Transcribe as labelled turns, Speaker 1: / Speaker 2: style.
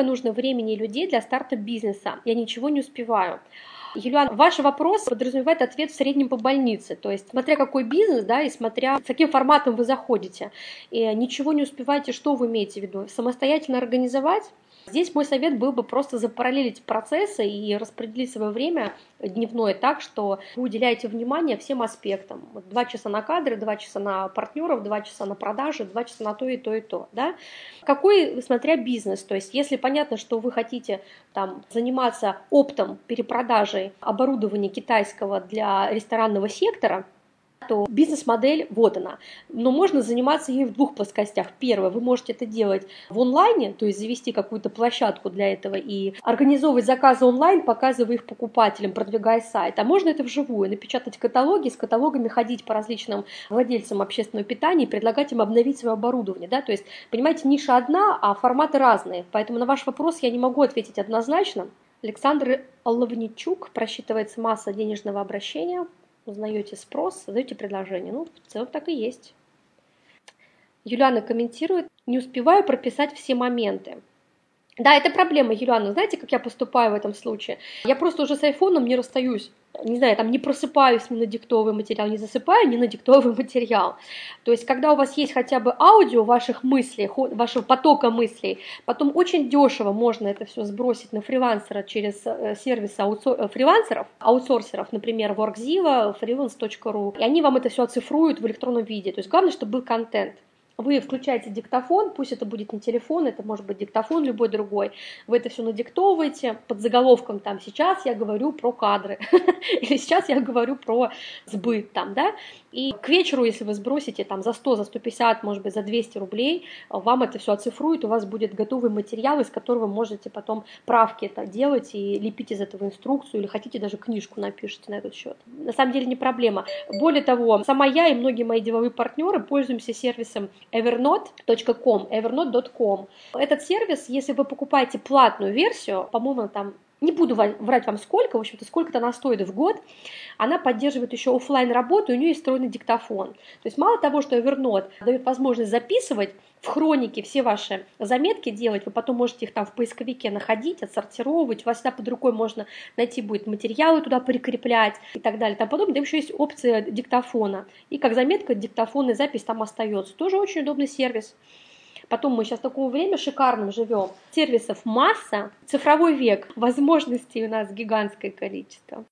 Speaker 1: сколько нужно времени и людей для старта бизнеса? Я ничего не успеваю. Юлиан, ваш вопрос подразумевает ответ в среднем по больнице, то есть смотря какой бизнес, да, и смотря с каким форматом вы заходите. И ничего не успеваете, что вы имеете в виду? Самостоятельно организовать? Здесь мой совет был бы просто запараллелить процессы и распределить свое время дневное так, что вы уделяете внимание всем аспектам. Два часа на кадры, два часа на партнеров, два часа на продажи, два часа на то и то и то. Да? Какой, смотря бизнес, то есть если понятно, что вы хотите там, заниматься оптом перепродажей оборудования китайского для ресторанного сектора, то бизнес-модель вот она. Но можно заниматься ей в двух плоскостях. Первое, вы можете это делать в онлайне, то есть завести какую-то площадку для этого и организовывать заказы онлайн, показывая их покупателям, продвигая сайт. А можно это вживую, напечатать каталоги, с каталогами ходить по различным владельцам общественного питания и предлагать им обновить свое оборудование. Да? То есть, понимаете, ниша одна, а форматы разные. Поэтому на ваш вопрос я не могу ответить однозначно. Александр Лавничук просчитывается масса денежного обращения – узнаете спрос, задаете предложение. Ну, в целом так и есть. Юлиана комментирует, не успеваю прописать все моменты. Да, это проблема, Юлиана. Знаете, как я поступаю в этом случае? Я просто уже с айфоном не расстаюсь. Не знаю, там не просыпаюсь ни на диктовый материал, не засыпаю ни на диктовый материал. То есть, когда у вас есть хотя бы аудио ваших мыслей, вашего потока мыслей, потом очень дешево можно это все сбросить на фрилансера через э, сервисы аутсор... Э, фрилансеров, аутсорсеров, например, Workziva, freelance.ru, и они вам это все оцифруют в электронном виде. То есть, главное, чтобы был контент вы включаете диктофон, пусть это будет не телефон, это может быть диктофон любой другой, вы это все надиктовываете под заголовком там сейчас я говорю про кадры, или сейчас я говорю про сбыт там, да, и к вечеру, если вы сбросите там за 100, за 150, может быть, за 200 рублей, вам это все оцифрует, у вас будет готовый материал, из которого вы можете потом правки это делать и лепить из этого инструкцию, или хотите даже книжку напишите на этот счет. На самом деле не проблема. Более того, сама я и многие мои деловые партнеры пользуемся сервисом evernote.com, evernote.com. Этот сервис, если вы покупаете платную версию, по-моему, там не буду врать вам сколько, в общем-то, сколько-то она стоит в год, она поддерживает еще офлайн работу, у нее есть встроенный диктофон. То есть мало того, что Evernote дает возможность записывать в хронике все ваши заметки делать, вы потом можете их там в поисковике находить, отсортировывать, у вас всегда под рукой можно найти будет материалы туда прикреплять и так далее, там подобное. Там еще есть опция диктофона, и как заметка диктофонная запись там остается. Тоже очень удобный сервис. Потом мы сейчас в такое время шикарном живем. Сервисов масса, цифровой век, возможностей у нас гигантское количество.